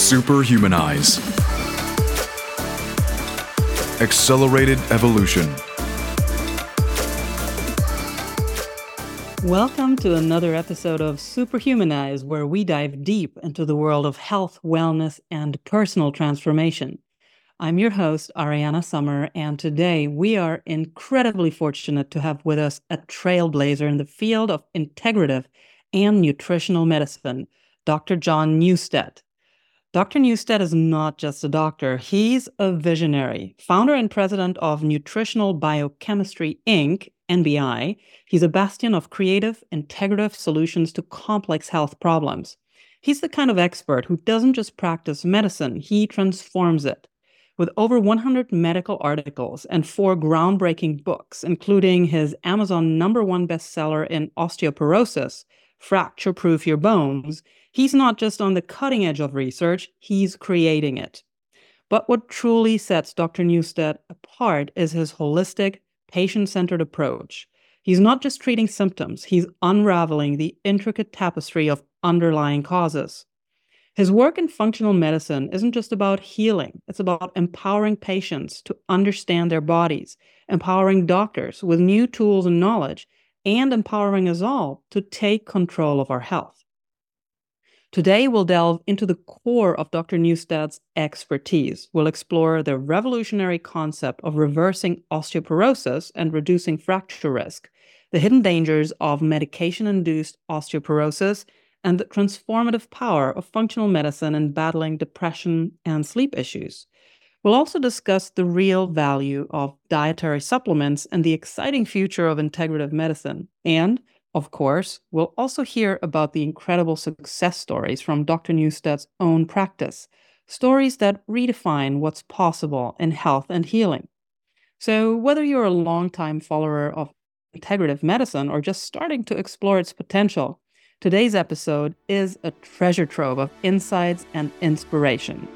Superhumanize. Accelerated Evolution. Welcome to another episode of Superhumanize, where we dive deep into the world of health, wellness, and personal transformation. I'm your host, Ariane Sommer, and today we are incredibly fortunate to have with us a trailblazer in the field of integrative and nutritional medicine, Dr. John Neustadt. Dr. Neustadt is not just a doctor, he's a visionary, founder and president of Nutritional Biochemistry Inc., NBI. He's a bastion of creative, integrative solutions to complex health problems. He's the kind of expert who doesn't just practice medicine, he transforms it. With over 100 medical articles and four groundbreaking books, including his Amazon number one bestseller in osteoporosis, Fracture Proof Your Bones, He's not just on the cutting edge of research, he's creating it. But what truly sets Dr. Neustadt apart is his holistic, patient centered approach. He's not just treating symptoms, he's unraveling the intricate tapestry of underlying causes. His work in functional medicine isn't just about healing, it's about empowering patients to understand their bodies, empowering doctors with new tools and knowledge, and empowering us all to take control of our health. Today, we'll delve into the core of Dr. Neustadt's expertise. We'll explore the revolutionary concept of reversing osteoporosis and reducing fracture risk, the hidden dangers of medication induced osteoporosis, and the transformative power of functional medicine in battling depression and sleep issues. We'll also discuss the real value of dietary supplements and the exciting future of integrative medicine. And of course, we'll also hear about the incredible success stories from Dr. Neustadt's own practice, stories that redefine what's possible in health and healing. So, whether you're a longtime follower of integrative medicine or just starting to explore its potential, today's episode is a treasure trove of insights and inspiration.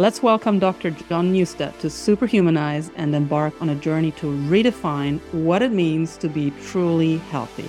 Let's welcome Dr. John Neustadt to superhumanize and embark on a journey to redefine what it means to be truly healthy.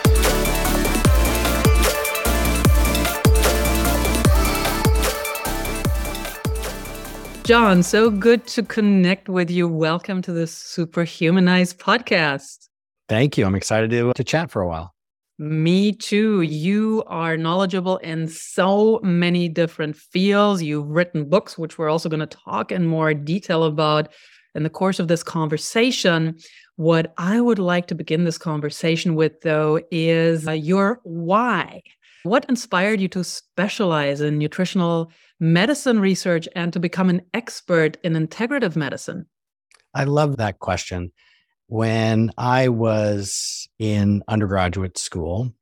John, so good to connect with you. Welcome to the Superhumanized podcast. Thank you. I'm excited to, to chat for a while. Me too. You are knowledgeable in so many different fields. You've written books, which we're also going to talk in more detail about in the course of this conversation. What I would like to begin this conversation with, though, is uh, your why. What inspired you to specialize in nutritional medicine research and to become an expert in integrative medicine? I love that question. When I was in undergraduate school,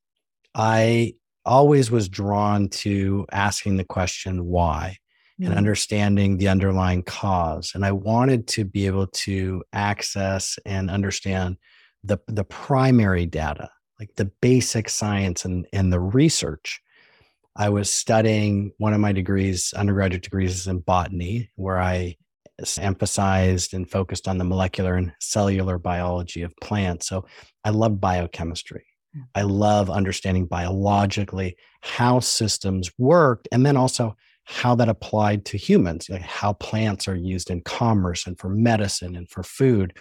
I always was drawn to asking the question why and mm. understanding the underlying cause. And I wanted to be able to access and understand the, the primary data, like the basic science and, and the research I was studying one of my degrees, undergraduate degrees, is in botany, where I emphasized and focused on the molecular and cellular biology of plants. So I love biochemistry. Hmm. I love understanding biologically how systems worked and then also how that applied to humans, like how plants are used in commerce and for medicine and for food.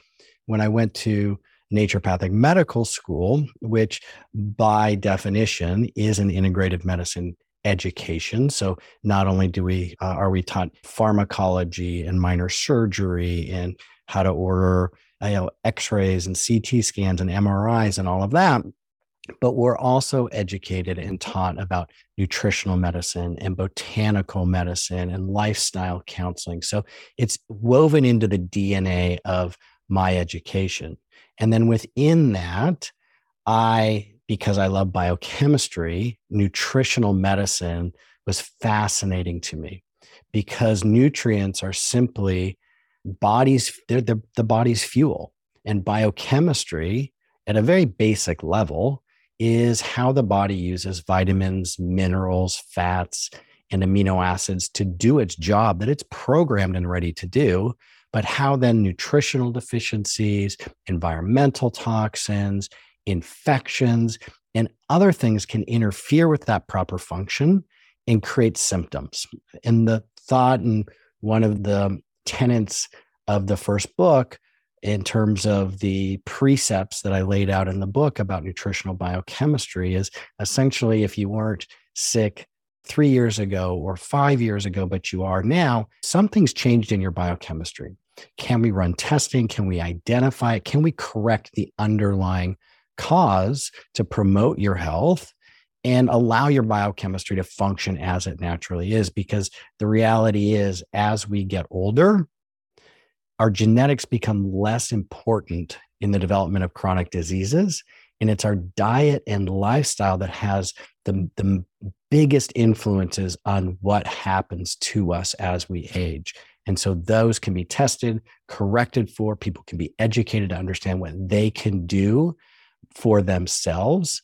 When I went to naturopathic medical school, which by definition is an integrative medicine education. So not only do we uh, are we taught pharmacology and minor surgery and how to order you know X-rays and CT scans and MRIs and all of that, but we're also educated and taught about nutritional medicine and botanical medicine and lifestyle counseling. So it's woven into the DNA of my education. And then within that, I, because I love biochemistry, nutritional medicine was fascinating to me because nutrients are simply bodies, they're the, the body's fuel. And biochemistry, at a very basic level, is how the body uses vitamins, minerals, fats, and amino acids to do its job that it's programmed and ready to do. But how then nutritional deficiencies, environmental toxins, infections, and other things can interfere with that proper function and create symptoms. And the thought and one of the tenets of the first book in terms of the precepts that I laid out in the book about nutritional biochemistry is essentially if you weren't sick three years ago or five years ago, but you are now, something's changed in your biochemistry. Can we run testing? Can we identify it? Can we correct the underlying cause to promote your health and allow your biochemistry to function as it naturally is? Because the reality is, as we get older, our genetics become less important in the development of chronic diseases. And it's our diet and lifestyle that has the, the biggest influences on what happens to us as we age. And so those can be tested, corrected for. People can be educated to understand what they can do for themselves.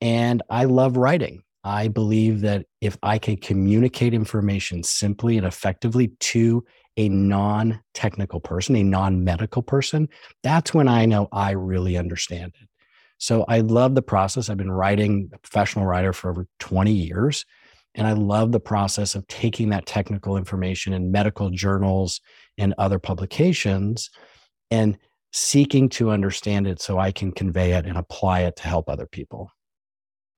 And I love writing. I believe that if I can communicate information simply and effectively to a non technical person, a non medical person, that's when I know I really understand it. So I love the process. I've been writing, a professional writer for over 20 years. And I love the process of taking that technical information in medical journals and other publications and seeking to understand it so I can convey it and apply it to help other people.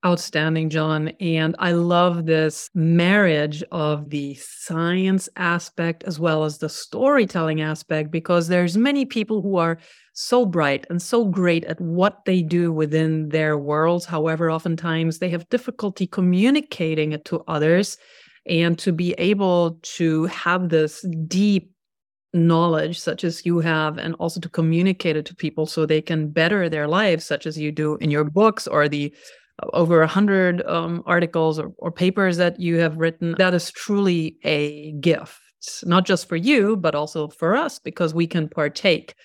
Outstanding, John. And I love this marriage of the science aspect as well as the storytelling aspect because there's many people who are so bright and so great at what they do within their worlds. However, oftentimes they have difficulty communicating it to others and to be able to have this deep knowledge such as you have and also to communicate it to people so they can better their lives such as you do in your books or the over a hundred um, articles or, or papers that you have written. That is truly a gift, not just for you, but also for us, because we can partake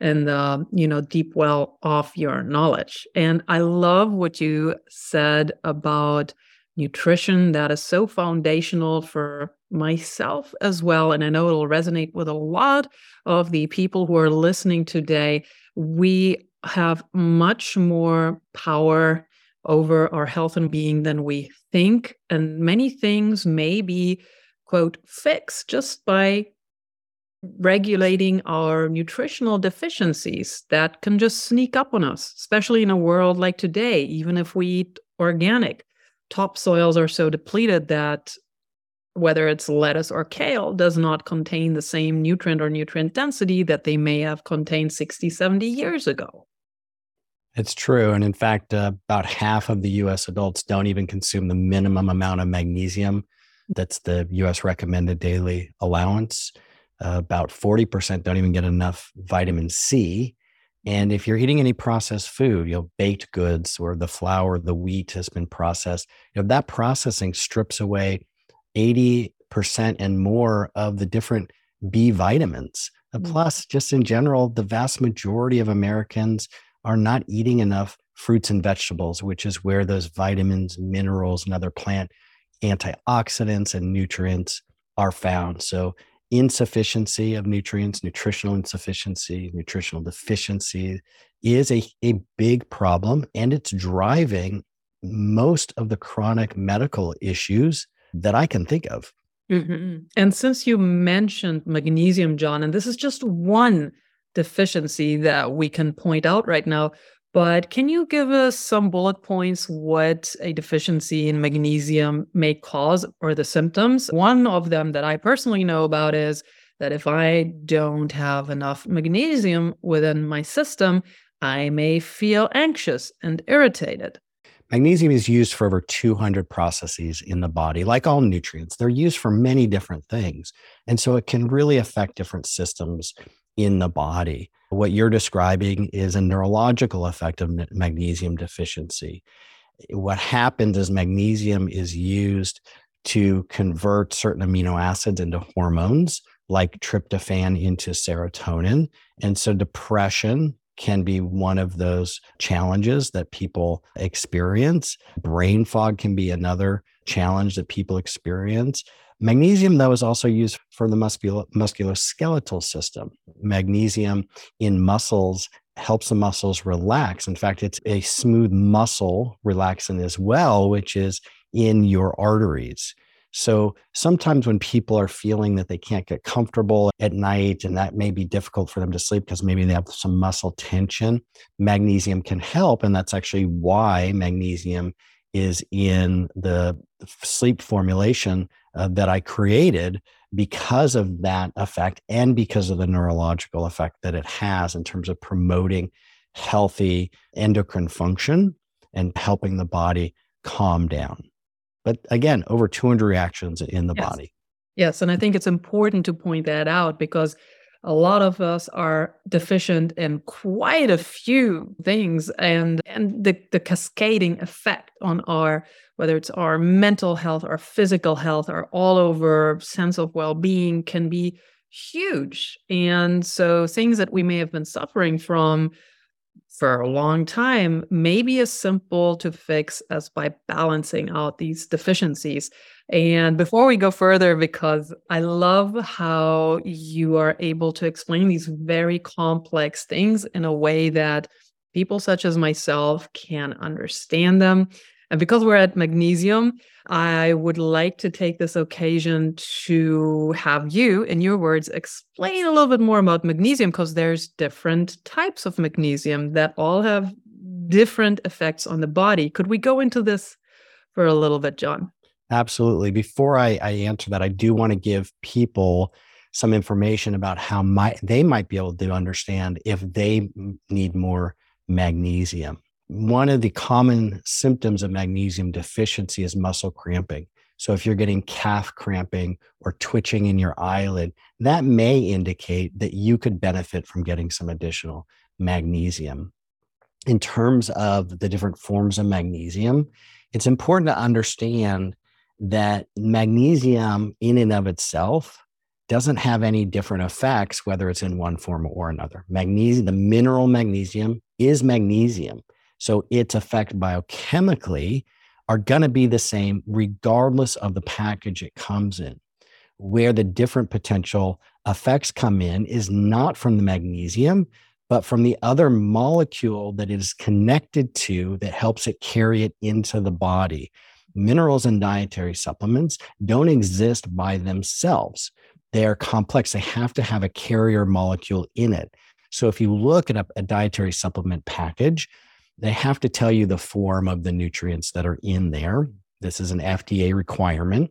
in the you know deep well of your knowledge. And I love what you said about nutrition. That is so foundational for myself as well, and I know it'll resonate with a lot of the people who are listening today. We have much more power over our health and being than we think. And many things may be, quote, fixed just by regulating our nutritional deficiencies that can just sneak up on us, especially in a world like today, even if we eat organic. Topsoils are so depleted that whether it's lettuce or kale does not contain the same nutrient or nutrient density that they may have contained 60, 70 years ago. It's true. And in fact, uh, about half of the US adults don't even consume the minimum amount of magnesium that's the US recommended daily allowance. Uh, about 40% don't even get enough vitamin C. And if you're eating any processed food, you know, baked goods or the flour, the wheat has been processed, you know, that processing strips away 80% and more of the different B vitamins. Mm-hmm. Plus, just in general, the vast majority of Americans are not eating enough fruits and vegetables, which is where those vitamins, minerals, and other plant antioxidants and nutrients are found. So, insufficiency of nutrients, nutritional insufficiency, nutritional deficiency is a, a big problem, and it's driving most of the chronic medical issues that I can think of. Mm-hmm. And since you mentioned magnesium, John, and this is just one deficiency that we can point out right now. But can you give us some bullet points what a deficiency in magnesium may cause or the symptoms? One of them that I personally know about is that if I don't have enough magnesium within my system, I may feel anxious and irritated. Magnesium is used for over 200 processes in the body. Like all nutrients, they're used for many different things. And so it can really affect different systems in the body. What you're describing is a neurological effect of magnesium deficiency. What happens is magnesium is used to convert certain amino acids into hormones like tryptophan into serotonin. And so depression can be one of those challenges that people experience. Brain fog can be another challenge that people experience. Magnesium, though, is also used for the musculo- musculoskeletal system. Magnesium in muscles helps the muscles relax. In fact, it's a smooth muscle relaxant as well, which is in your arteries. So sometimes when people are feeling that they can't get comfortable at night and that may be difficult for them to sleep because maybe they have some muscle tension, magnesium can help. And that's actually why magnesium is in the sleep formulation uh, that I created because of that effect and because of the neurological effect that it has in terms of promoting healthy endocrine function and helping the body calm down. But again, over 200 reactions in the yes. body. Yes. And I think it's important to point that out because a lot of us are deficient in quite a few things and and the, the cascading effect on our whether it's our mental health our physical health our all over sense of well-being can be huge. And so things that we may have been suffering from for a long time may be as simple to fix as by balancing out these deficiencies. And before we go further, because I love how you are able to explain these very complex things in a way that people such as myself can understand them. And because we're at magnesium, I would like to take this occasion to have you, in your words, explain a little bit more about magnesium because there's different types of magnesium that all have different effects on the body. Could we go into this for a little bit, John? Absolutely. Before I, I answer that, I do want to give people some information about how my, they might be able to understand if they need more magnesium one of the common symptoms of magnesium deficiency is muscle cramping. So if you're getting calf cramping or twitching in your eyelid, that may indicate that you could benefit from getting some additional magnesium. In terms of the different forms of magnesium, it's important to understand that magnesium in and of itself doesn't have any different effects whether it's in one form or another. Magnesium, the mineral magnesium is magnesium. So its effect biochemically are going to be the same regardless of the package it comes in. Where the different potential effects come in is not from the magnesium, but from the other molecule that it is connected to that helps it carry it into the body. Minerals and dietary supplements don't exist by themselves. They are complex. They have to have a carrier molecule in it. So if you look at a, a dietary supplement package, they have to tell you the form of the nutrients that are in there. This is an FDA requirement.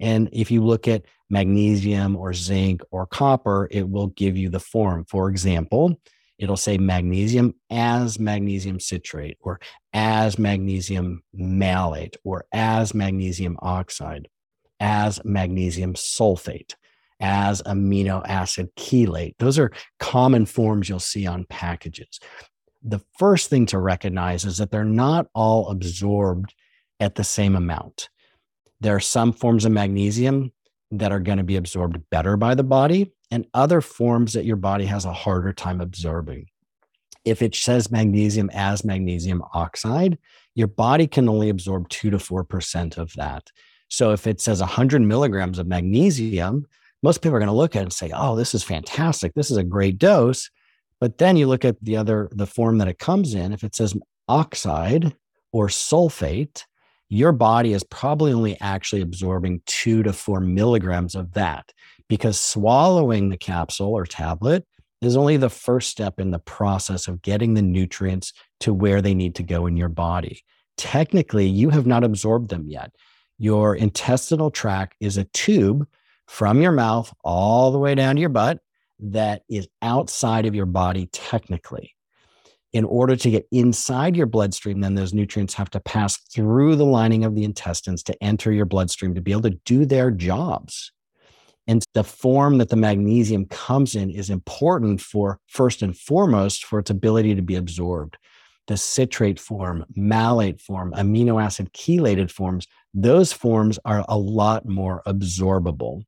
And if you look at magnesium or zinc or copper, it will give you the form. For example, it'll say magnesium as magnesium citrate or as magnesium malate or as magnesium oxide, as magnesium sulfate, as amino acid chelate. Those are common forms you'll see on packages the first thing to recognize is that they're not all absorbed at the same amount. There are some forms of magnesium that are going to be absorbed better by the body, and other forms that your body has a harder time absorbing. If it says magnesium as magnesium oxide, your body can only absorb two to 4% of that. So if it says 100 milligrams of magnesium, most people are going to look at it and say, oh, this is fantastic. This is a great dose. But then you look at the other, the form that it comes in. If it says oxide or sulfate, your body is probably only actually absorbing two to four milligrams of that because swallowing the capsule or tablet is only the first step in the process of getting the nutrients to where they need to go in your body. Technically, you have not absorbed them yet. Your intestinal tract is a tube from your mouth all the way down to your butt that is outside of your body technically. in order to get inside your bloodstream, then those nutrients have to pass through the lining of the intestines to enter your bloodstream to be able to do their jobs. And the form that the magnesium comes in is important for, first and foremost, for its ability to be absorbed. The citrate form, malate form, amino acid chelated forms, those forms are a lot more absorbable.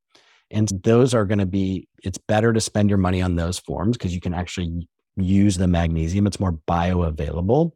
And those are going to be, it's better to spend your money on those forms because you can actually use the magnesium. It's more bioavailable.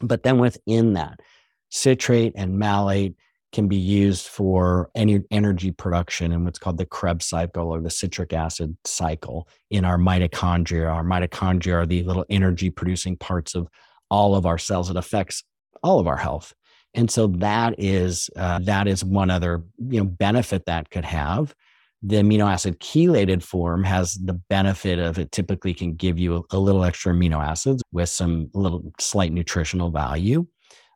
But then within that, citrate and malate can be used for any energy production in what's called the Krebs cycle or the citric acid cycle in our mitochondria. Our mitochondria are the little energy producing parts of all of our cells. It affects all of our health. And so that is uh, that is one other you know benefit that could have the amino acid chelated form has the benefit of it typically can give you a, little extra amino acids with some little slight nutritional value.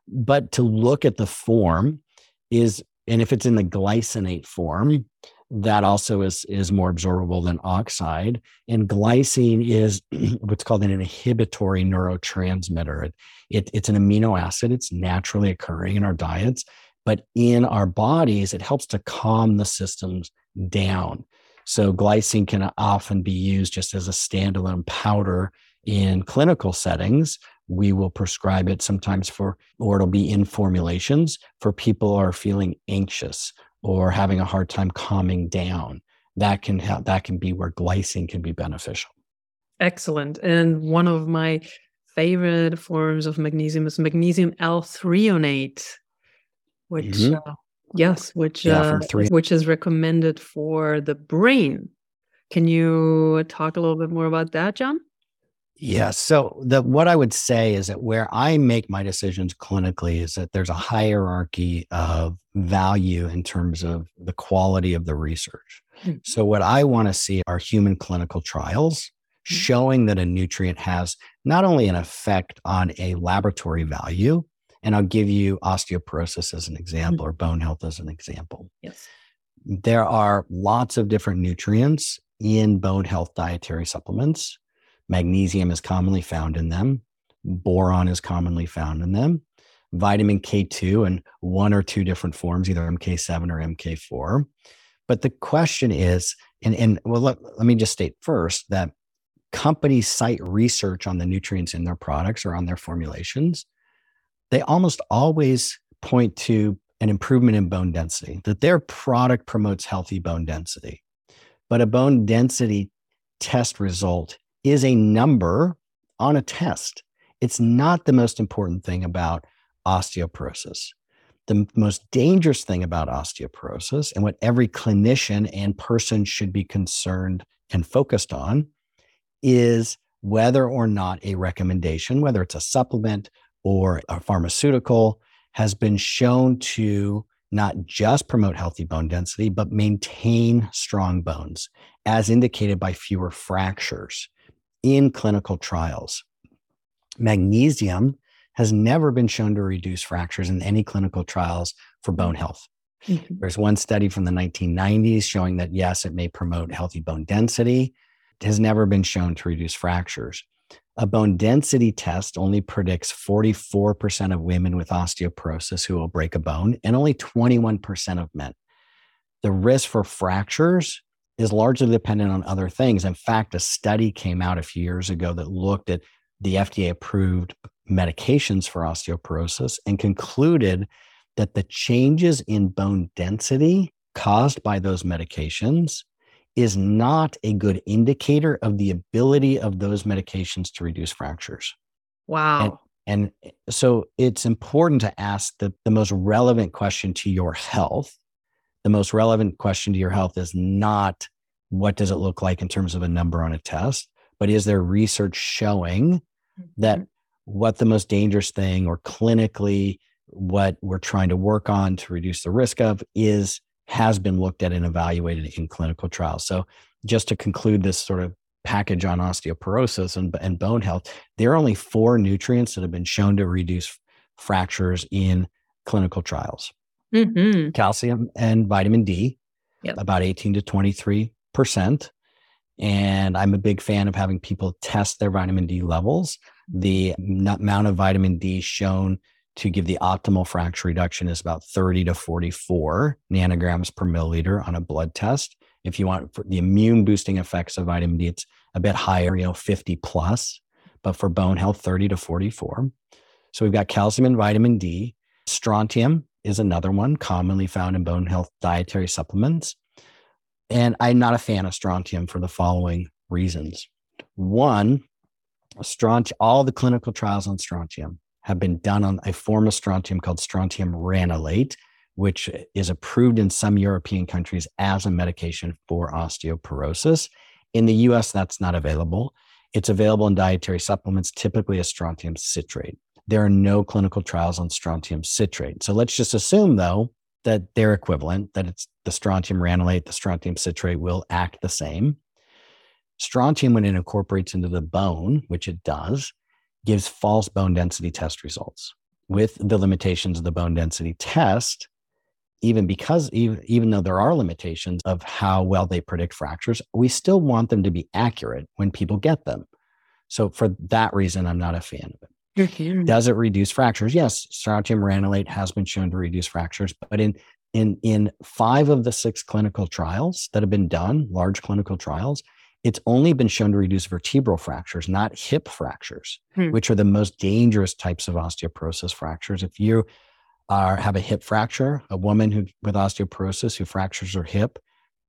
But to look at the form is, and if it's in the glycinate form, that also is, is more absorbable than oxide. And glycine is what's called an inhibitory neurotransmitter. It, it, it's an amino acid, it's naturally occurring in our diets, but in our bodies, it helps to calm the systems down. So glycine can often be used just as a standalone powder in clinical settings. We will prescribe it sometimes for, or it'll be in formulations for people who are feeling anxious or having a hard time calming down. That can help, that can be where glycine can be beneficial. Excellent. And one of my favorite forms of magnesium is magnesium L-threonate, which mm-hmm. uh, Yes, which yeah, uh, which is recommended for the brain. Can you talk a little bit more about that, John? Yeah. So the what I would say is that where I make my decisions clinically is that there's a hierarchy of value in terms of the quality of the research. Mm-hmm. So what I want to see are human clinical trials mm-hmm. showing that a nutrient has not only an effect on a laboratory value, and I'll give you osteoporosis as an example mm-hmm. or bone health as an example. Yes. There are lots of different nutrients in bone health dietary supplements. Magnesium is commonly found in them, boron is commonly found in them, vitamin K2 in one or two different forms, either MK7 or MK4. But the question is, and, and well, let, let me just state first that companies cite research on the nutrients in their products or on their formulations they almost always point to an improvement in bone density, that their product promotes healthy bone density. But a bone density test result is a number on a test. It's not the most important thing about osteoporosis. The most dangerous thing about osteoporosis, and what every clinician and person should be concerned and focused on, is whether or not a recommendation, whether it's a supplement or a pharmaceutical has been shown to not just promote healthy bone density, but maintain strong bones, as indicated by fewer fractures in clinical trials. Magnesium has never been shown to reduce fractures in any clinical trials for bone health. Mm-hmm. There's one study from the 1990s showing that, yes, it may promote healthy bone density. It has never been shown to reduce fractures. A bone density test only predicts 44% of women with osteoporosis who will break a bone and only 21% of men. The risk for fractures is largely dependent on other things. In fact, a study came out a few years ago that looked at the FDA approved medications for osteoporosis and concluded that the changes in bone density caused by those medications is not a good indicator of the ability of those medications to reduce fractures. Wow. And, and so it's important to ask the, the most relevant question to your health. The most relevant question to your health is not what does it look like in terms of a number on a test, but is there research showing that mm-hmm. what the most dangerous thing or clinically what we're trying to work on to reduce the risk of is has been looked at and evaluated in clinical trials. So, just to conclude this sort of package on osteoporosis and, and bone health, there are only four nutrients that have been shown to reduce fractures in clinical trials mm-hmm. calcium and vitamin D, yep. about 18 to 23%, And I'm a big fan of having people test their vitamin D levels. The amount of vitamin D shown to give the optimal fracture reduction is about 30 to 44 nanograms per milliliter on a blood test. If you want the immune boosting effects of vitamin D, it's a bit higher, you know, 50 plus, but for bone health, 30 to 44. So we've got calcium and vitamin D. Strontium is another one commonly found in bone health dietary supplements. And I'm not a fan of strontium for the following reasons. One, strontium, all the clinical trials on strontium have been done on a form of strontium called strontium ranelate, which is approved in some European countries as a medication for osteoporosis. In the US, that's not available. It's available in dietary supplements, typically as strontium citrate. There are no clinical trials on strontium citrate. So let's just assume, though, that they're equivalent, that it's the strontium ranelate, the strontium citrate will act the same. Strontium, when it incorporates into the bone, which it does, gives false bone density test results. With the limitations of the bone density test, even because even, even though there are limitations of how well they predict fractures, we still want them to be accurate when people get them. So for that reason, I'm not a fan of it. Mm-hmm. Does it reduce fractures? Yes, strontium ranelate has been shown to reduce fractures, but in in in five of the six clinical trials that have been done, large clinical trials, it's only been shown to reduce vertebral fractures, not hip fractures, hmm. which are the most dangerous types of osteoporosis fractures. If you are have a hip fracture, a woman who with osteoporosis who fractures her hip,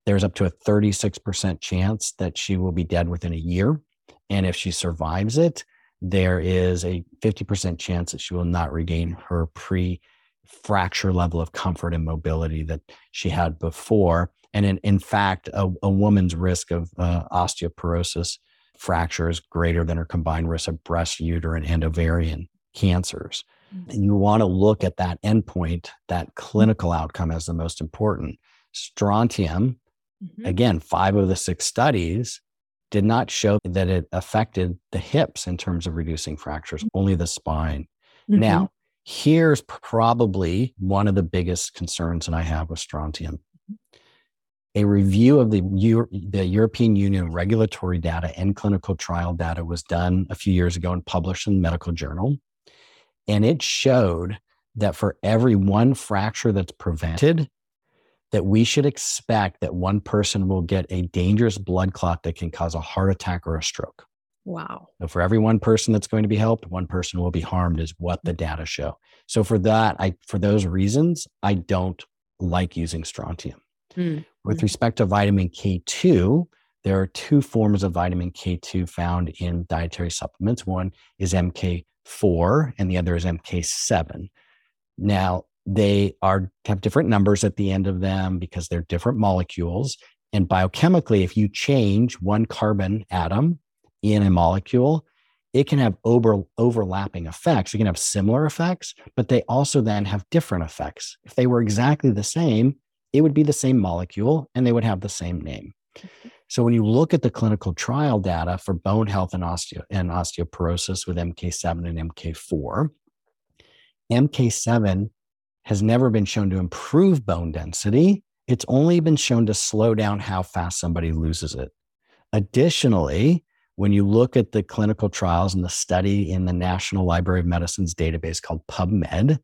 there's up to a 36% chance that she will be dead within a year. And if she survives it, there is a 50% chance that she will not regain her pre fracture level of comfort and mobility that she had before. And in, in fact, a, a woman's risk of uh, osteoporosis fracture is greater than her combined risk of breast, uterine, and ovarian cancers. Mm-hmm. And you want to look at that endpoint, that clinical outcome as the most important. Strontium, mm-hmm. again, five of the six studies did not show that it affected the hips in terms of reducing fractures, mm. only the spine. Mm-hmm. Now, here's probably one of the biggest concerns that I have with strontium. A review of the, Euro- the European Union regulatory data and clinical trial data was done a few years ago and published in the medical journal. And it showed that for every one fracture that's prevented, that we should expect that one person will get a dangerous blood clot that can cause a heart attack or a stroke. Wow. So for every one person that's going to be helped, one person will be harmed is what the data show. So for that, I for those reasons, I don't like using strontium. Mm. With respect to vitamin K2, there are two forms of vitamin K2 found in dietary supplements. One is MK4 and the other is MK7. Now, they are have different numbers at the end of them because they're different molecules and biochemically if you change one carbon atom in a molecule it can have over, overlapping effects it can have similar effects but they also then have different effects if they were exactly the same it would be the same molecule and they would have the same name so when you look at the clinical trial data for bone health and, osteo- and osteoporosis with mk7 and mk4 mk7 has never been shown to improve bone density. It's only been shown to slow down how fast somebody loses it. Additionally, when you look at the clinical trials and the study in the National Library of Medicine's database called PubMed,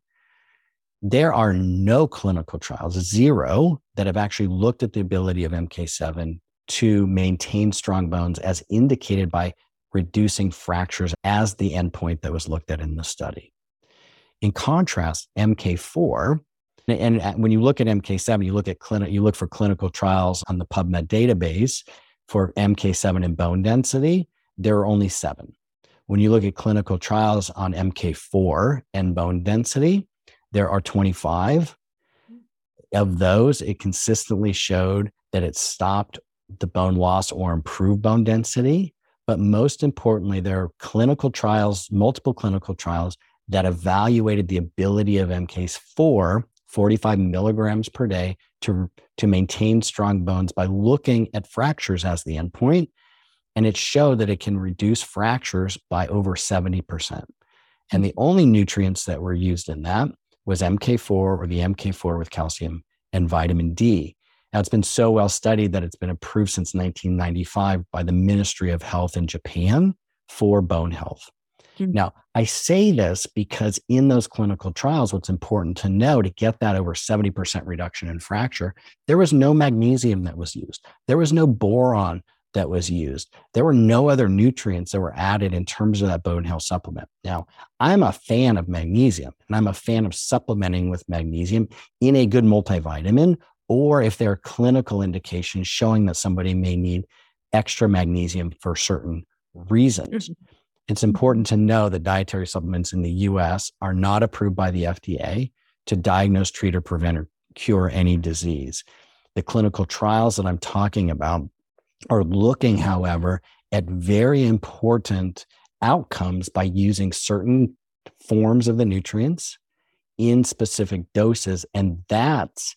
there are no clinical trials, zero, that have actually looked at the ability of MK7 to maintain strong bones as indicated by reducing fractures as the endpoint that was looked at in the study. In contrast, MK4, and uh, when you look at MK7, you look at clinic, you look for clinical trials on the PubMed database for MK7 and bone density. There are only seven. When you look at clinical trials on MK4 and bone density, there are 25. Of those, it consistently showed that it stopped the bone loss or improved bone density. But most importantly, there are clinical trials, multiple clinical trials that evaluated the ability of MK4, 45 milligrams per day, to, to maintain strong bones by looking at fractures as the endpoint. And it showed that it can reduce fractures by over 70%. And the only nutrients that were used in that was MK4 or the MK4 with calcium and vitamin D. Now, it's been so well studied that it's been approved since 1995 by the Ministry of Health in Japan for bone health. Mm-hmm. Now, I say this because in those clinical trials, what's important to know to get that over 70% reduction in fracture, there was no magnesium that was used, there was no boron that was used. There were no other nutrients that were added in terms of that bone health supplement. Now, I'm a fan of magnesium and I'm a fan of supplementing with magnesium in a good multivitamin, or if there are clinical indications showing that somebody may need extra magnesium for certain reasons. Mm-hmm. It's important to know that dietary supplements in the US are not approved by the FDA to diagnose, treat, or prevent or cure any disease. The clinical trials that I'm talking about are looking, however, at very important outcomes by using certain forms of the nutrients in specific doses. And that's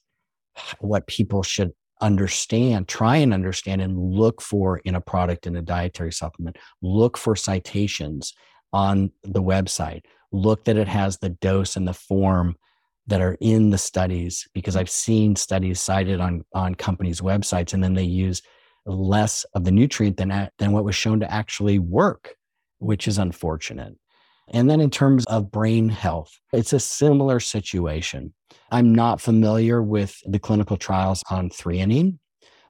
what people should understand, try and understand, and look for in a product in a dietary supplement. Look for citations on the website. Look that it has the dose and the form that are in the studies because I've seen studies cited on on companies' websites, and then they use less of the nutrient than, than what was shown to actually work, which is unfortunate. And then in terms of brain health, it's a similar situation. I'm not familiar with the clinical trials on threonine,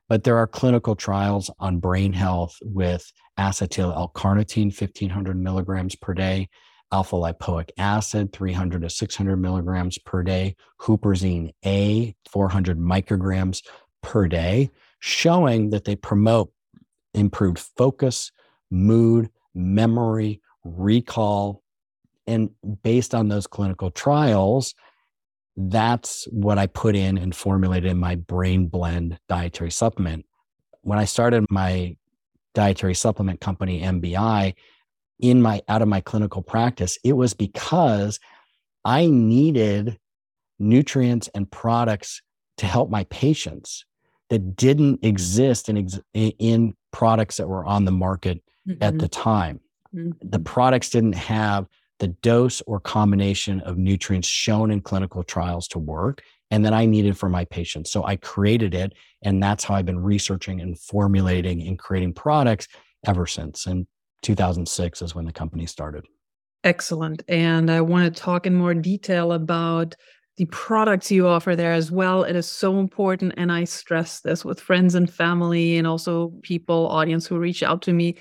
but there are clinical trials on brain health with acetyl L-carnitine, 1500 milligrams per day, alpha lipoic acid, 300 to 600 milligrams per day, huperzine A, 400 micrograms per day showing that they promote improved focus, mood, memory, recall. And based on those clinical trials, that's what I put in and formulated in my brain blend dietary supplement. When I started my dietary supplement company, NBI, in my out of my clinical practice, it was because I needed nutrients and products to help my patients that didn't exist in, in products that were on the market mm-hmm. at the time. Mm-hmm. The products didn't have the dose or combination of nutrients shown in clinical trials to work and that I needed for my patients. So I created it. And that's how I've been researching and formulating and creating products ever since. And 2006 is when the company started. Excellent. And I want to talk in more detail about the products you offer there as well. It is so important. And I stress this with friends and family and also people, audience who reach out to me.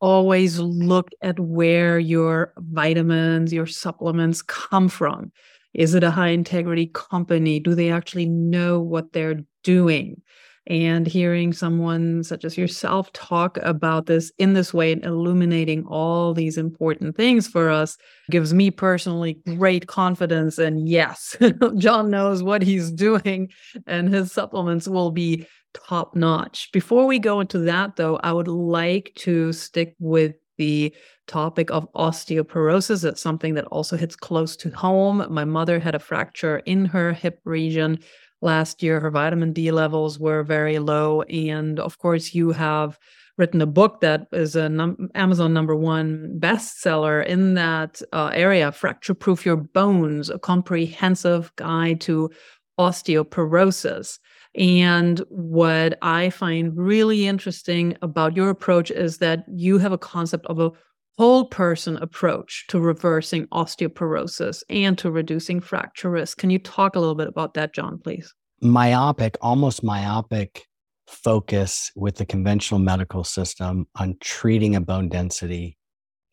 Always look at where your vitamins, your supplements come from. Is it a high integrity company? Do they actually know what they're doing? and hearing someone such as yourself talk about this in this way and illuminating all these important things for us gives me personally great confidence and yes john knows what he's doing and his supplements will be top notch before we go into that though i would like to stick with the topic of osteoporosis. It's something that also hits close to home. My mother had a fracture in her hip region last year. Her vitamin D levels were very low. And of course, you have written a book that is an num- Amazon number one bestseller in that uh, area Fracture Proof Your Bones, a comprehensive guide to osteoporosis. And what I find really interesting about your approach is that you have a concept of a whole person approach to reversing osteoporosis and to reducing fracture risk. Can you talk a little bit about that, John, please? Myopic, almost myopic focus with the conventional medical system on treating a bone density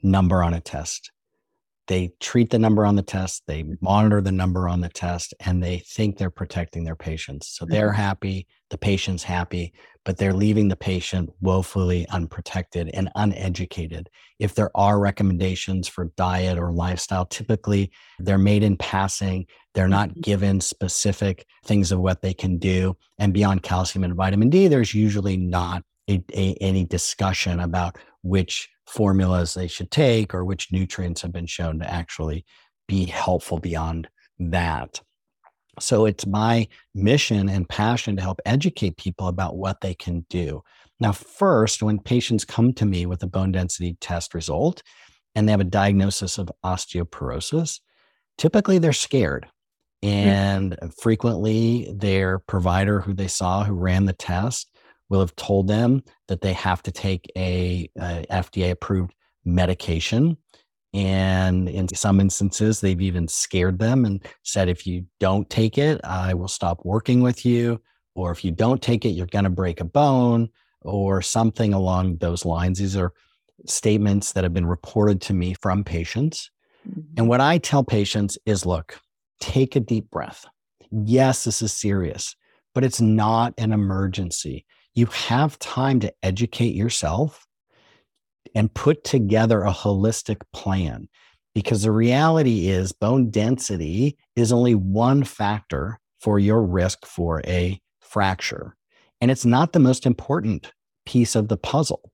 number on a test. They treat the number on the test, they monitor the number on the test, and they think they're protecting their patients. So they're mm-hmm. happy, the patient's happy, but they're leaving the patient woefully unprotected and uneducated. If there are recommendations for diet or lifestyle, typically they're made in passing. They're not mm-hmm. given specific things of what they can do. And beyond calcium and vitamin D, there's usually not a, a, any discussion about which formulas they should take or which nutrients have been shown to actually be helpful beyond that. So it's my mission and passion to help educate people about what they can do. Now, first, when patients come to me with a bone density test result and they have a diagnosis of osteoporosis, typically they're scared And mm-hmm. frequently, their provider who they saw who ran the test will have told them that they have to take a, a FDA approved medication. And in some instances, they've even scared them and said, if you don't take it, I will stop working with you. Or if you don't take it, you're going to break a bone or something along those lines. These are statements that have been reported to me from patients. Mm-hmm. And what I tell patients is look, take a deep breath. Yes, this is serious, but it's not an emergency. You have time to educate yourself and put together a holistic plan because the reality is bone density is only one factor for your risk for a fracture. And it's not the most important piece of the puzzle.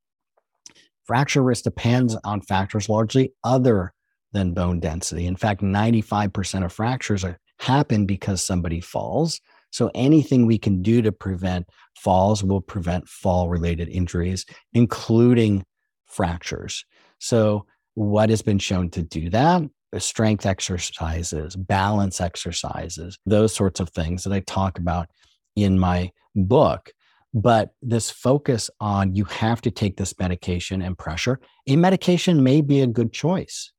Fracture risk depends on factors largely other than bone density. In fact, 95% of fractures are, happen because somebody falls. So anything we can do to prevent falls will prevent fall related injuries, including fractures. So, what has been shown to do that? Strength exercises, balance exercises, those sorts of things that I talk about in my book. But this focus on you have to take this medication and pressure, a medication may be a good choice.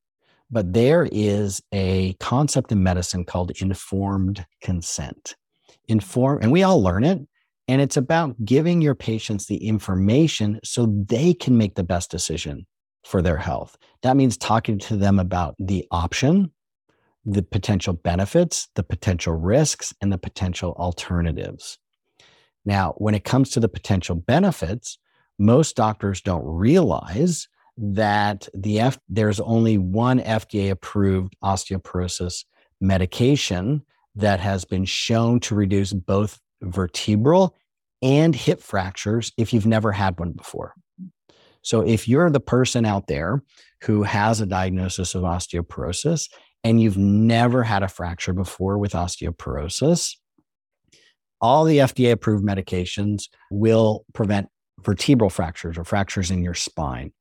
But there is a concept in medicine called informed consent. Inform, and we all learn it. And it's about giving your patients the information so they can make the best decision for their health. That means talking to them about the option, the potential benefits, the potential risks, and the potential alternatives. Now, when it comes to the potential benefits, most doctors don't realize that the F, there's only one FDA approved osteoporosis medication that has been shown to reduce both vertebral and hip fractures if you've never had one before. So if you're the person out there who has a diagnosis of osteoporosis and you've never had a fracture before with osteoporosis, all the FDA approved medications will prevent vertebral fractures or fractures in your spine.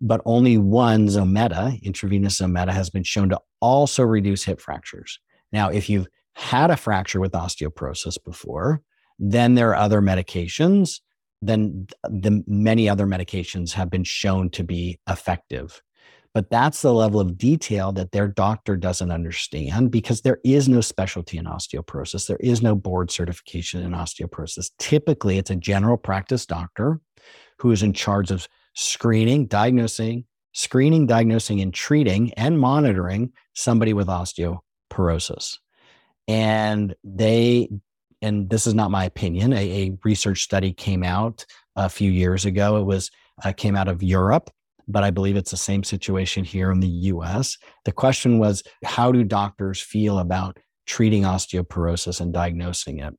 But only one Zometa, intravenous Zometa, has been shown to also reduce hip fractures. Now, if you've had a fracture with osteoporosis before, then there are other medications. Then the many other medications have been shown to be effective. But that's the level of detail that their doctor doesn't understand because there is no specialty in osteoporosis. There is no board certification in osteoporosis. Typically, it's a general practice doctor who is in charge of screening, diagnosing, screening, diagnosing, and treating and monitoring somebody with osteoporosis. And they, and this is not my opinion, a, a research study came out a few years ago. It was uh, came out of Europe but I believe it's the same situation here in the US. The question was how do doctors feel about treating osteoporosis and diagnosing it?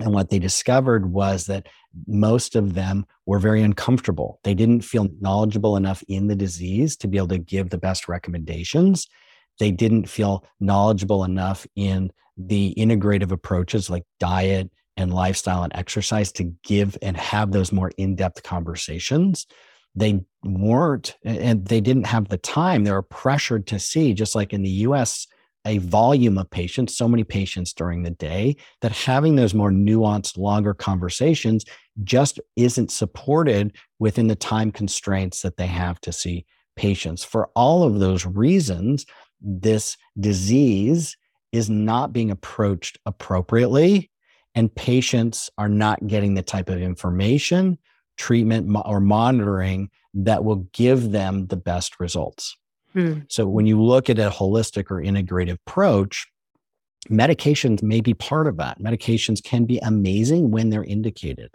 And what they discovered was that most of them were very uncomfortable. They didn't feel knowledgeable enough in the disease to be able to give the best recommendations. They didn't feel knowledgeable enough in the integrative approaches like diet and lifestyle and exercise to give and have those more in depth conversations. They weren't and they didn't have the time. They were pressured to see just like in the us a volume of patients so many patients during the day that having those more nuanced longer conversations just isn't supported within the time constraints that they have to see patients. For all of those reasons this disease is not being approached appropriately and patients are not getting the type of information treatment or monitoring that will give them the best results. Mm. So when you look at a holistic or integrative approach, medications may be part of that. Medications can be amazing when they're indicated.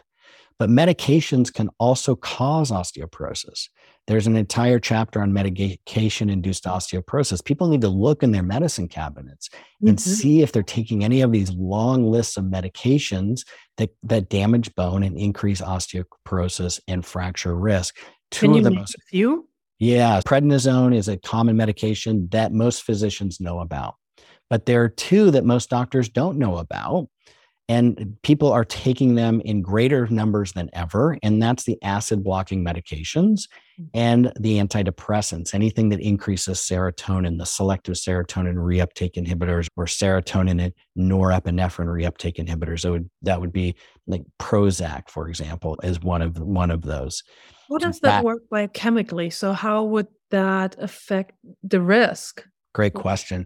But medications can also cause osteoporosis. There's an entire chapter on medication induced osteoporosis. People need to look in their medicine cabinets and mm-hmm. see if they're taking any of these long lists of medications that, that damage bone and increase osteoporosis and fracture risk. Two Can of the most few? Yeah, prednisone is a common medication that most physicians know about. But there are two that most doctors don't know about And people are taking them in greater numbers than ever. And that's the acid blocking medications mm. and the antidepressants, anything that increases serotonin, the selective serotonin reuptake inhibitors or serotonin and norepinephrine reuptake inhibitors. That would, that would be like Prozac, for example, is one of one of those. How does that, that work biochemically? So how would that affect the risk? Great question.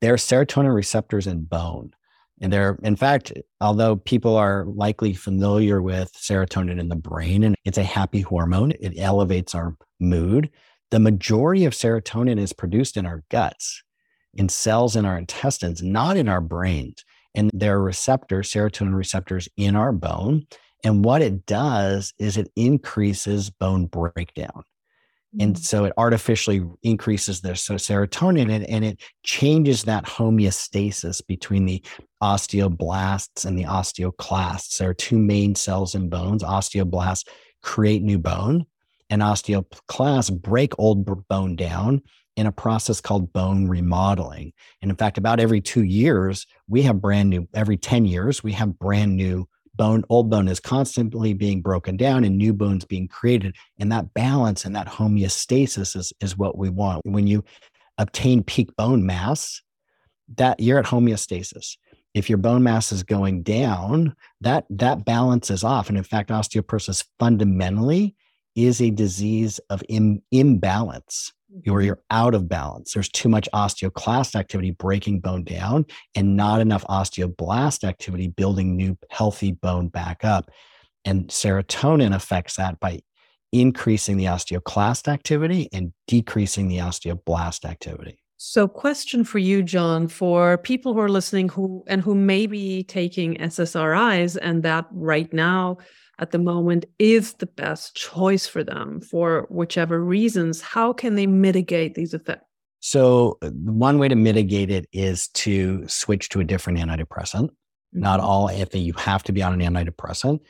There are serotonin receptors in bone. And there, in fact, although people are likely familiar with serotonin in the brain and it's a happy hormone, it elevates our mood. The majority of serotonin is produced in our guts, in cells in our intestines, not in our brains. And there are receptors, serotonin receptors in our bone. And what it does is it increases bone breakdown. And mm-hmm. so it artificially increases their so serotonin and, and it changes that homeostasis between the osteoblasts and the osteoclasts. There are two main cells in bones. Osteoblasts create new bone, and osteoclasts break old bone down in a process called bone remodeling. And in fact, about every two years, we have brand new, every 10 years, we have brand new bone, old bone is constantly being broken down and new bones being created. And that balance and that homeostasis is, is what we want. When you obtain peak bone mass, that you're at homeostasis. If your bone mass is going down, that that balance is off. And in fact, osteoporosis fundamentally is a disease of Im- imbalance or mm-hmm. you're out of balance. There's too much osteoclast activity breaking bone down and not enough osteoblast activity building new healthy bone back up. And serotonin affects that by increasing the osteoclast activity and decreasing the osteoblast activity. So, question for you, John, for people who are listening who and who may be taking SSRIs and that right now at the moment is the best choice for them for whichever reasons, how can they mitigate these effects? So, uh, one way to mitigate it is to switch to a different antidepressant. Mm-hmm. Not all, if you have to be on an antidepressant,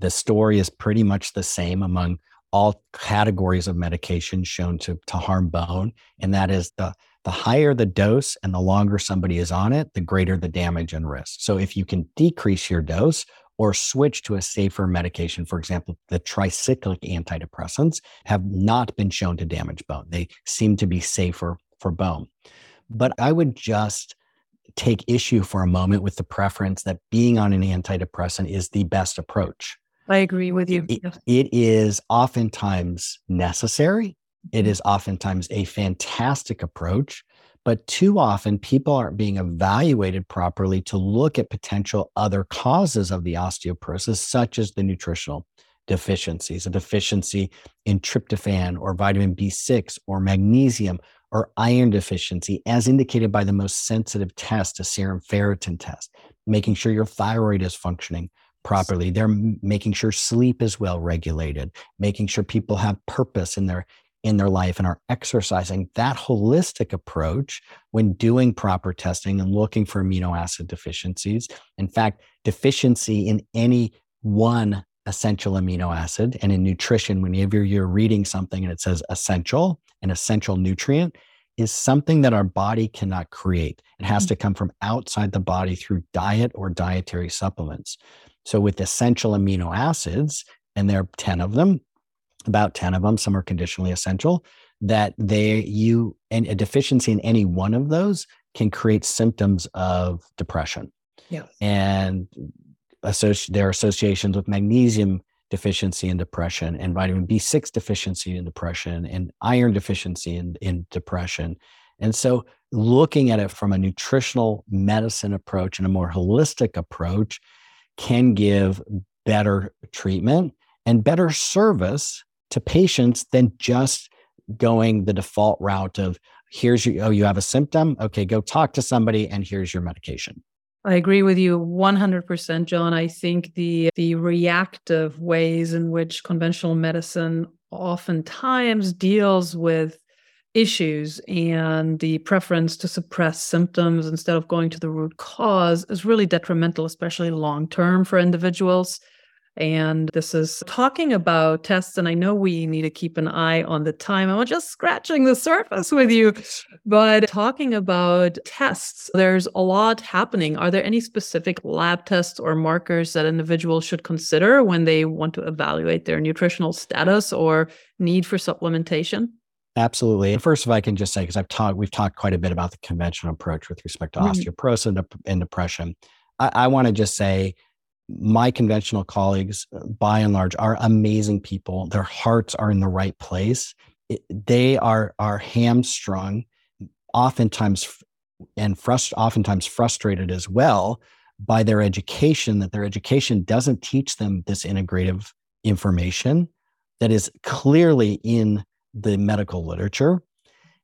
the story is pretty much the same among all categories of medication shown to, to harm bone. And that is the, the higher the dose and the longer somebody is on it, the greater the damage and risk. So if you can decrease your dose or switch to a safer medication. For example, the tricyclic antidepressants have not been shown to damage bone. They seem to be safer for bone. But I would just take issue for a moment with the preference that being on an antidepressant is the best approach. I agree with you. It, it is oftentimes necessary. It mm-hmm. oftentimes a fantastic approach, but too often, people aren't being evaluated properly to look at potential other causes of the osteoporosis, such as the nutritional deficiencies, a deficiency in tryptophan or vitamin B6 or magnesium or iron deficiency, as indicated by the most sensitive test, a serum ferritin test, making sure your thyroid is functioning properly. They're making sure sleep is well regulated, making sure people have purpose in their in their life and are exercising that holistic approach when doing proper testing and looking for amino acid deficiencies. In fact, deficiency in any one essential amino acid and in nutrition, whenever you're reading something and it says essential, an essential nutrient, is something that our body cannot create. It has mm. to come from outside the body through diet or dietary supplements. So, with essential amino acids, and there are 10 of them, about 10 of them, some are conditionally essential, that they you and a deficiency in any one of those can create symptoms of depression. Yeah. And associ- there are associations with magnesium deficiency and depression and vitamin B6 deficiency and depression and iron deficiency in, in depression. And so looking at it from a nutritional medicine approach and a more holistic approach can give better treatment and better service to patients than just going the default route of here's your oh you have a symptom. Okay go talk to somebody and here's your medication. I agree with you 100% John I think the the reactive ways in which conventional medicine oftentimes deals with issues and the preference to suppress symptoms instead of going to the root cause is really detrimental especially long term for individuals And this is talking about tests. And I know we need to keep an eye on the time. I'm just scratching the surface with you, but talking about tests, there's a lot happening. Are there any specific lab tests or markers that individuals should consider when they want to evaluate their nutritional status or need for supplementation? Absolutely. And first, if I can just say, because I've talked, we've talked quite a bit about the conventional approach with respect to mm-hmm. osteoporosis and, and depression. I, I want to just say my conventional colleagues, by and large, are amazing people. Their hearts are in the right place. It, they are are hamstrung, oftentimes and frust- oftentimes frustrated as well by their education. That their education doesn't teach them this integrative information that is clearly in the medical literature,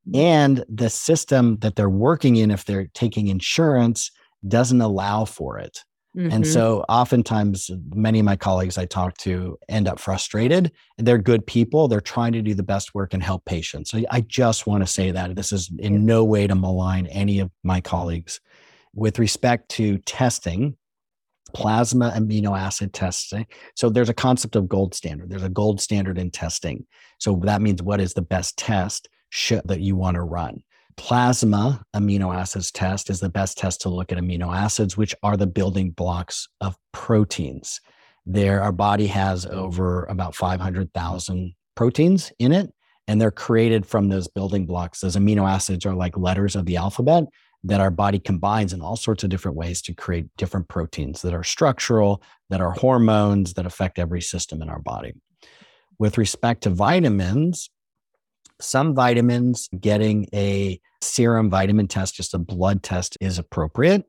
mm-hmm. and the system that they're working in, if they're taking insurance, doesn't allow for it. Mm-hmm. And so oftentimes many of my colleagues I talk to end up frustrated. They're good people. They're trying to do the best work and help patients. So I just want to say that this is in no way to malign any of my colleagues. With respect to testing, plasma amino acid testing. So there's a concept of gold standard. There's a gold standard in testing. So that means what is the best test that you want to run? Plasma amino acids test is the best test to look at amino acids, which are the building blocks of proteins. There, our body has over about 500,000 proteins in it, and they're created from those building blocks. Those amino acids are like letters of the alphabet that our body combines in all sorts of different ways to create different proteins that are structural, that are hormones, that affect every system in our body. With respect to vitamins, some vitamins, getting a serum vitamin test, just a blood test, is appropriate.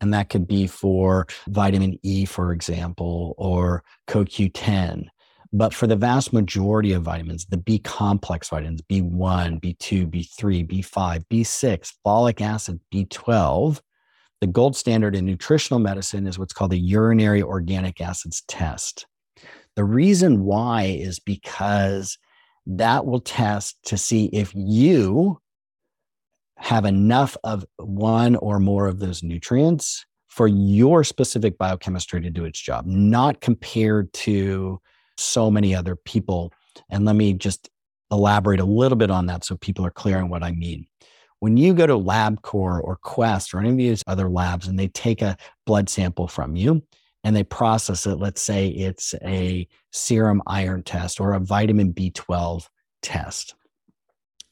And that could be for vitamin E, for example, or CoQ10. But for the vast majority of vitamins, the B complex vitamins, B1, B2, B3, B5, B6, folic acid, B12, the gold standard in nutritional medicine is what's called the urinary organic acids test. The reason why is because that will test to see if you have enough of one or more of those nutrients for your specific biochemistry to do its job, not compared to so many other people. And let me just elaborate a little bit on that so people are clear on what I mean. When you go to LabCorp or Quest or any of these other labs and they take a blood sample from you, and they process it. Let's say it's a serum iron test or a vitamin B12 test.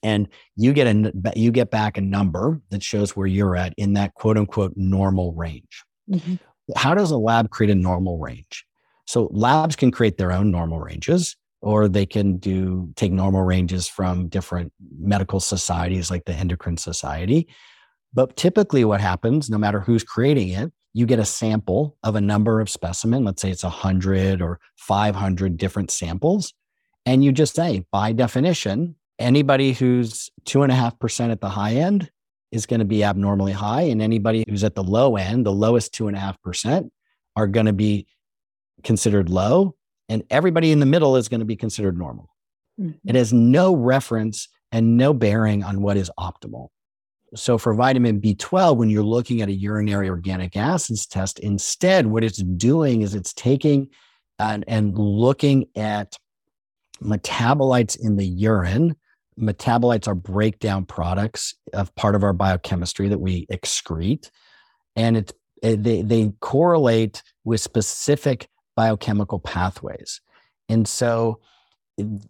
And you get a you get back a number that shows where you're at in that quote unquote normal range. Mm-hmm. How does a lab create a normal range? So labs can create their own normal ranges, or they can do take normal ranges from different medical societies like the endocrine society. But typically, what happens, no matter who's creating it, you get a sample of a number of specimen. Let's say it's 100 or 500 different samples. And you just say, by definition, anybody who's two and a half percent at the high end is going to be abnormally high. And anybody who's at the low end, the lowest two and a half percent, are going to be considered low. And everybody in the middle is going to be considered normal. Mm-hmm. It has no reference and no bearing on what is optimal. So for vitamin B12, when you're looking at a urinary organic acids test, instead, what it's doing is it's taking and, and looking at metabolites in the urine. Metabolites are breakdown products of part of our biochemistry that we excrete. And it, it eh, they, they correlate with specific biochemical pathways. And so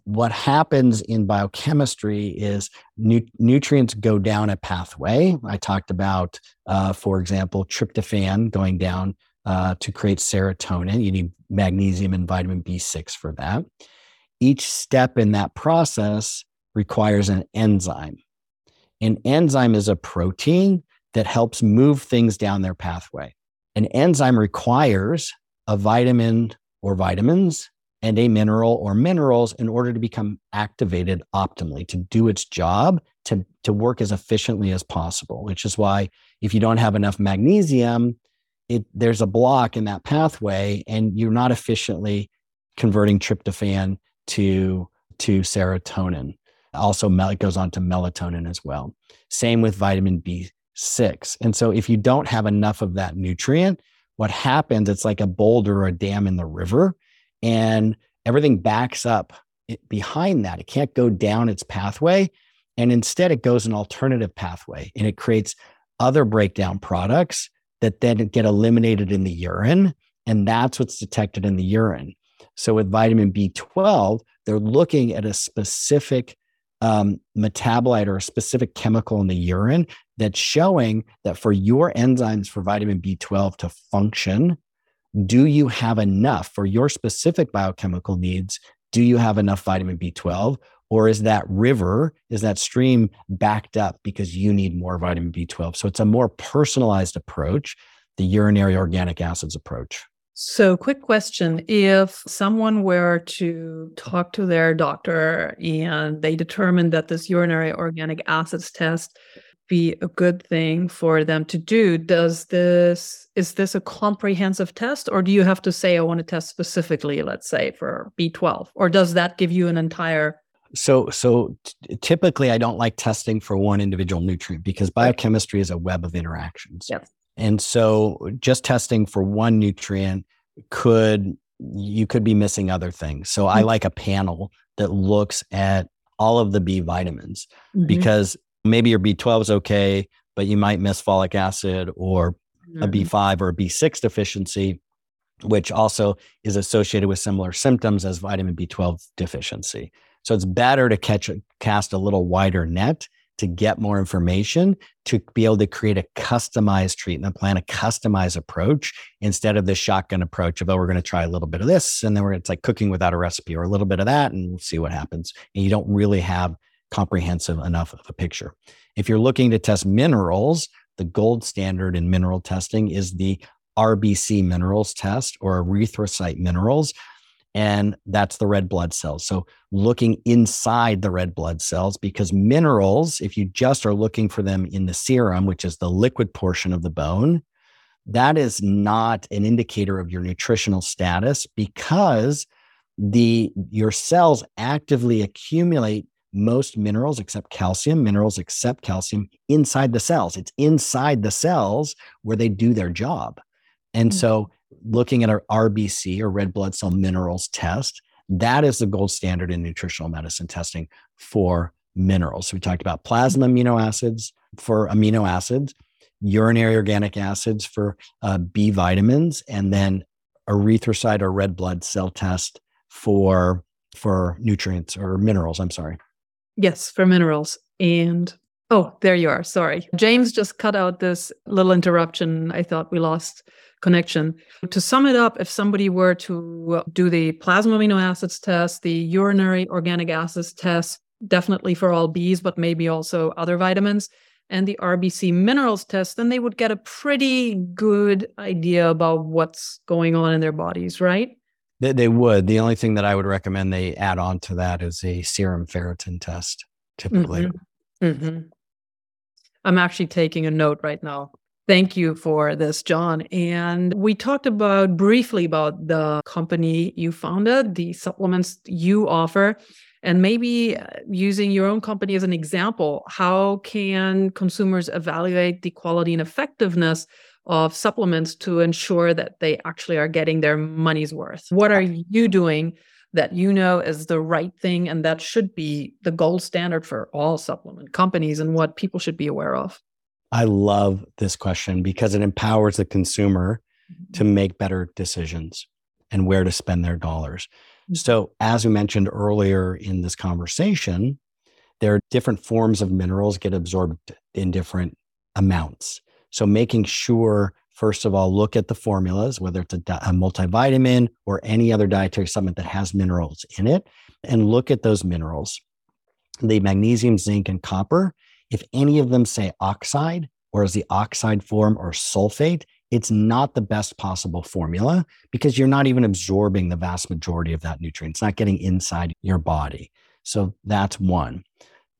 what happens in biochemistry is nu- nutrients go down a pathway. I talked about, uh, for example, tryptophan going down uh, to create serotonin. You need magnesium and vitamin B6 for that. Each step in that process requires an enzyme. An enzyme is a protein that helps move things down their pathway. An enzyme requires a vitamin or vitamins and a mineral or minerals in order to become activated optimally, to do its job, to, to work as efficiently as possible, which is why if you don't have enough magnesium, it, there's a block in that pathway and you're not efficiently converting tryptophan to, to serotonin. Also, it goes on to melatonin as well. Same with vitamin B6. And so, if you don't have enough of that nutrient, what happens, it's like a boulder or a dam in the river and everything backs up behind that. It can't go down its pathway. And instead, it goes an alternative pathway and it creates other breakdown products that then get eliminated in the urine. And that's what's detected in the urine. So with vitamin B12, they're looking at a specific um, metabolite or a specific chemical in the urine that's showing that for your enzymes for vitamin B12 to function, do you have enough for your specific biochemical needs? Do you have enough vitamin B12? Or is that river, is that stream backed up because you need more vitamin B12? So it's a more personalized approach, the urinary organic acids approach. So, quick question if someone were to talk to their doctor and they determined that this urinary organic acids test be a good thing for them to do does this is this a comprehensive test or do you have to say i want to test specifically let's say for b12 or does that give you an entire so so t- typically i don't like testing for one individual nutrient because biochemistry is a web of interactions yes. and so just testing for one nutrient could you could be missing other things so mm-hmm. i like a panel that looks at all of the b vitamins mm-hmm. because maybe your B12 is okay, but you might miss folic acid or mm-hmm. a B5 or a B6 deficiency, which also is associated with similar symptoms as vitamin B12 deficiency. So it's better to catch cast a little wider net to get more information to be able to create a customized treatment plan, a customized approach instead of the shotgun approach of, oh, we're going to try a little bit of this and then we're it's like cooking without a recipe or a little bit of that and we'll see what happens. And you don't really have comprehensive enough of a picture. If you're looking to test minerals, the gold standard in mineral testing is the RBC minerals test or erythrocyte minerals. And that's the red blood cells. So, looking inside the red blood cells, because minerals, if you just are looking for them in the serum, which is the liquid portion of the bone, that is not an indicator of your nutritional status because the your cells actively accumulate most minerals except calcium, minerals except calcium inside the cells. It's inside the cells where they do their job. And mm-hmm. so, looking at our RBC or red blood cell minerals test, that is the gold standard in nutritional medicine testing for minerals. So, we talked about plasma amino acids for amino acids, urinary organic acids for uh, B vitamins, and then erythrocyte or red blood cell test for for nutrients or minerals. I'm sorry. Yes, for minerals. And oh, there you are. Sorry. James just cut out this little interruption. I thought we lost connection. To sum it up, if somebody were to do the plasma amino acids test, the urinary organic acids test, definitely for all Bs, but maybe also other vitamins, and the RBC minerals test, then they would get a pretty good idea about what's going on in their bodies, right? They, they would. The only thing that I would recommend they add on to that is a serum ferritin test, typically. Mm-hmm. Mm-hmm. I'm actually taking a note right now. Thank you for this, John. And we talked about briefly about the company you founded, the supplements you offer, and maybe uh, using your own company as an example. How can consumers evaluate the quality and effectiveness of supplements to ensure that they actually are getting their money's worth. What are you doing that you know is the right thing and that should be the gold standard for all supplement companies and what people should be aware of? I love this question because it empowers the consumer mm-hmm. to make better decisions and where to spend their dollars. Mm-hmm. So, as we mentioned earlier in this conversation, there are different forms of minerals get absorbed in different amounts. So making sure, first of all, look at the formulas, whether it's a, a multivitamin or any other dietary supplement that has minerals in it, and look at those minerals. The magnesium, zinc, and copper, if any of them say oxide or is the oxide form or sulfate, it's not the best possible formula because you're not even absorbing the vast majority of that nutrient. It's not getting inside your body. So that's one.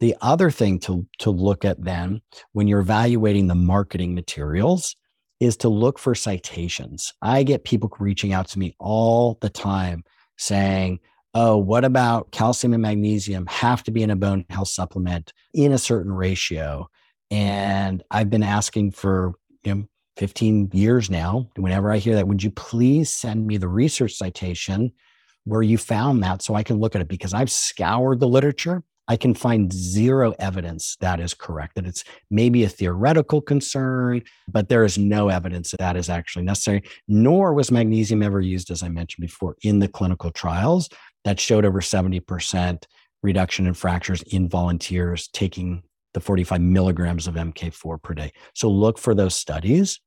The other thing to, to look at then when you're evaluating the marketing materials is to look for citations. I get people reaching out to me all the time saying, Oh, what about calcium and magnesium have to be in a bone health supplement in a certain ratio? And I've been asking for you know, 15 years now. Whenever I hear that, would you please send me the research citation where you found that so I can look at it because I've scoured the literature. I can find zero evidence that is correct, that it's maybe a theoretical concern, but there is no evidence that that is actually necessary. Nor was magnesium ever used, as I mentioned before, in the clinical trials that showed over 70% reduction in fractures in volunteers taking the 45 milligrams of MK4 per day. So look for those studies.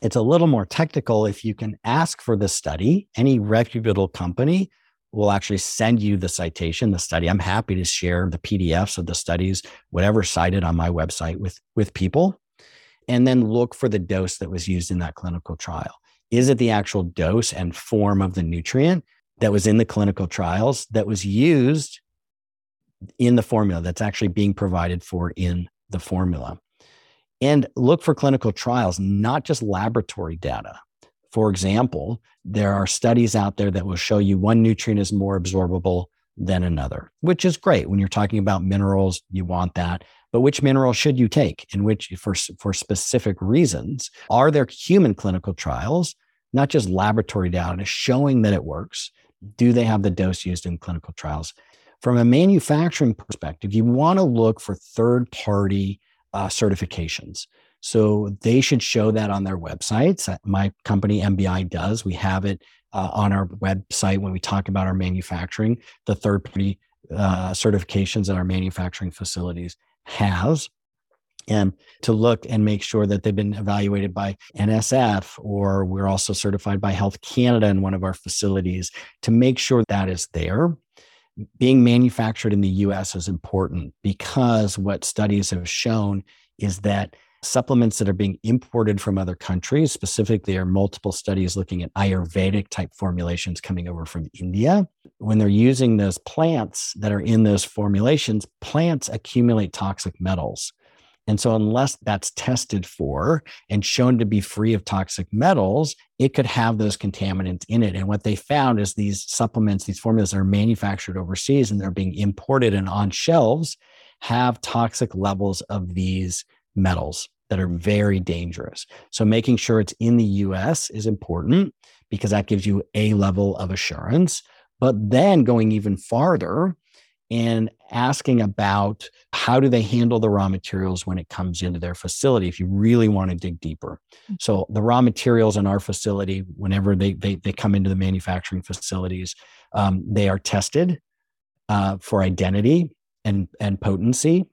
It's a little more technical if you can ask for the study. Any reputable company will actually send you the citation, the study. I'm happy to share the PDFs of the studies, whatever cited on my website with, with people. And then look for the dose that was used in that clinical trial. Is it the actual dose and form of the nutrient that was in the clinical trials that was used in the formula that's actually being provided for in the formula. And look for clinical trials, not just laboratory data. For example, there are studies out there that will show you one nutrient is more absorbable than another, which is great. When you're talking about minerals, you want that. But which mineral should you take and which for, for specific reasons? Are there human clinical trials, not just laboratory data showing that it works? Do they have the dose used in clinical trials? From a manufacturing perspective, you want to look for third party uh, certifications. So they should show that on their websites. My company, NBI, does. We have it uh, on our website when we talk about our manufacturing, the third party uh, certifications that our manufacturing facilities has and to look and make sure that they've been evaluated by NSF or we're also certified by Health Canada in one of our facilities to make sure that is there being manufactured in the US is important because what studies have shown is that supplements that are being imported from other countries, specifically, are multiple studies looking at Ayurvedic type formulations coming over from India. When they're using those plants that are in those formulations, plants accumulate toxic metals. And so, unless that's tested for and shown to be free of toxic metals, it could have those contaminants in it. And what they found is these supplements, these formulas are manufactured overseas and they're being imported and on shelves have toxic levels of these metals that are very dangerous. So, making sure it's in the US is important because that gives you a level of assurance. But then going even farther, and asking about how do they handle the raw materials when it comes into their facility if you really want to dig deeper mm. so the raw materials in our facility whenever they they, they come into the manufacturing facilities um, they are tested uh, for identity and and potency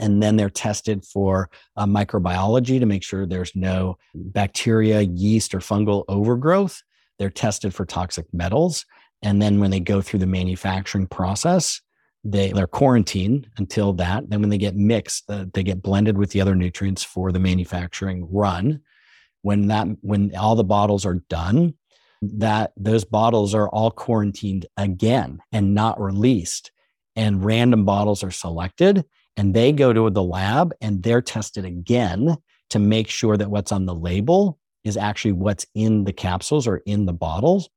and then they're tested for uh, microbiology to make sure there's no bacteria yeast or fungal overgrowth. They're tested for toxic metals and then when they go through the manufacturing process they they're quarantined until that. Then when they get mixed uh, they get blended with the other nutrients for the manufacturing run. When that when all the bottles are done that those bottles are all quarantined again and not released and random bottles are selected and they go to the lab and they're tested again to make sure that what's on the label is actually what's in the capsules or in the bottles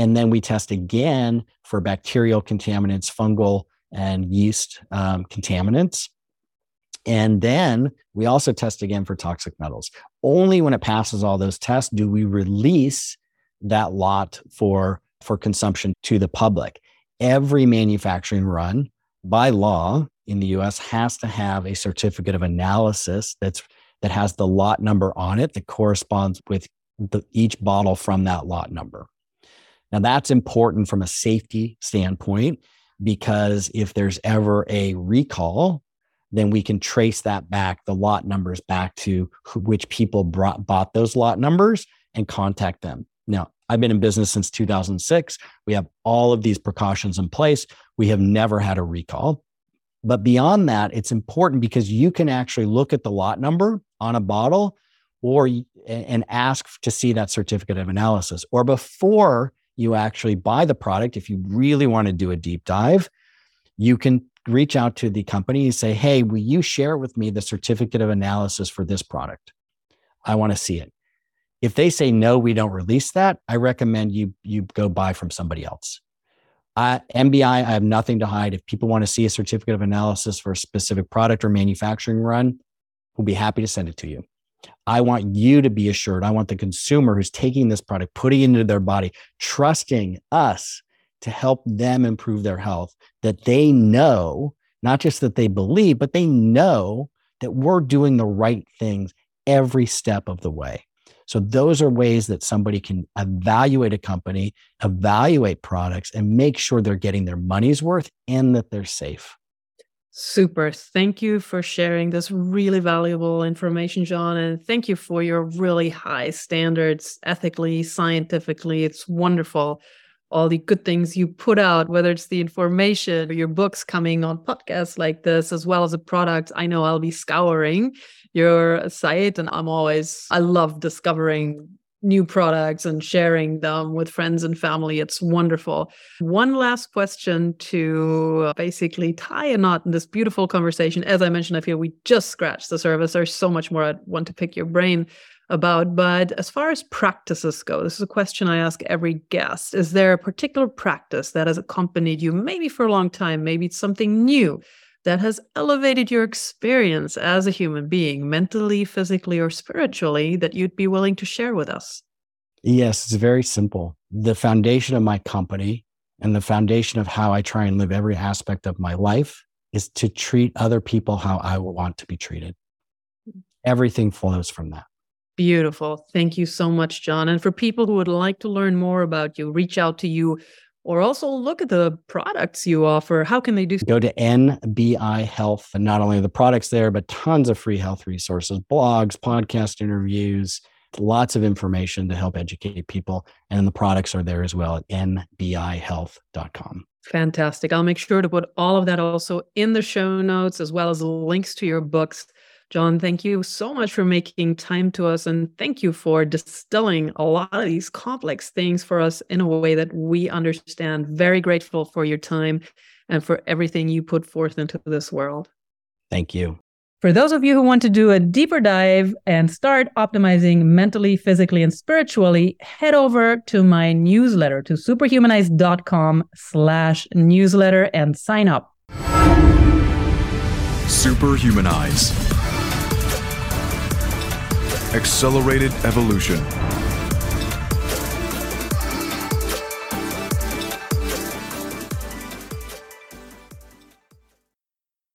and then we test again for bacterial contaminants fungal and yeast um, contaminants. And then we also test again for toxic metals. Only when it passes all those tests do we release that lot for, for consumption to the public. Every manufacturing run by law in the US has to have a certificate of analysis that's that has the lot number on it that corresponds with the, each bottle from that lot number. Now that's important from a safety standpoint because if there's ever a recall, then we can trace that back, the lot numbers back to who, which people brought, bought those lot numbers and contact them. Now, I've been in business since 2006. We have all of these precautions in place. We have never had a recall. But beyond that, it's important because you can actually look at the lot number on a bottle or and ask to see that certificate of analysis or before you actually buy the product, if you really want to do a deep dive, you can reach out to the company and say, Hey, will you share with me the certificate of analysis for this product? I want to see it. If they say no, we don't release that, I recommend you you go buy from somebody else. I, NBI, I have nothing to hide. If people want to see a certificate of analysis for a specific product or manufacturing run, we'll be happy to send it to you. I want you to be assured. I want the consumer who's taking this product, putting it into their body, trusting us to help them improve their health that they know, not just that they believe, but they know that we're doing the right things every step of the way. So, those are ways that somebody can evaluate a company, evaluate products, and make sure they're getting their money's worth and that they're safe. Super. Thank you for sharing this really valuable information, John. And thank you for your really high standards ethically, scientifically. It's wonderful. All the good things you put out, whether it's the information or your books coming on podcasts like this, as well as a product. I know I'll be scouring your site and I'm always, I love discovering new products and sharing them with friends and family. It's wonderful. One last question to basically tie a knot in this beautiful conversation. As I mentioned, I feel we just scratched the surface. There's so much more I want to pick your brain about. But as far as practices go, this is a question I ask every guest. Is there a particular practice that has accompanied you, maybe for a long time, maybe it's something new that has elevated your experience as a human being, mentally, physically, or spiritually, that you'd be willing to share with us? Yes, it's very simple. The foundation of my company and the foundation of how I try and live every aspect of my life is to treat other people how I want to be treated. Everything flows from that. Beautiful. Thank you so much, John. And for people who would like to learn more about you, reach out to you or also look at the products you offer. How can they do? Go to NBI Health, and not only the products there, but tons of free health resources, blogs, podcast interviews, lots of information to help educate people. And the products are there as well at nbihealth.com. Fantastic. I'll make sure to put all of that also in the show notes, as well as links to your books John, thank you so much for making time to us. And thank you for distilling a lot of these complex things for us in a way that we understand. Very grateful for your time and for everything you put forth into this world. Thank you. For those of you who want to do a deeper dive and start optimizing mentally, physically, and spiritually, head over to my newsletter to superhumanize.com slash newsletter and sign up. Superhumanize. Accelerated Evolution.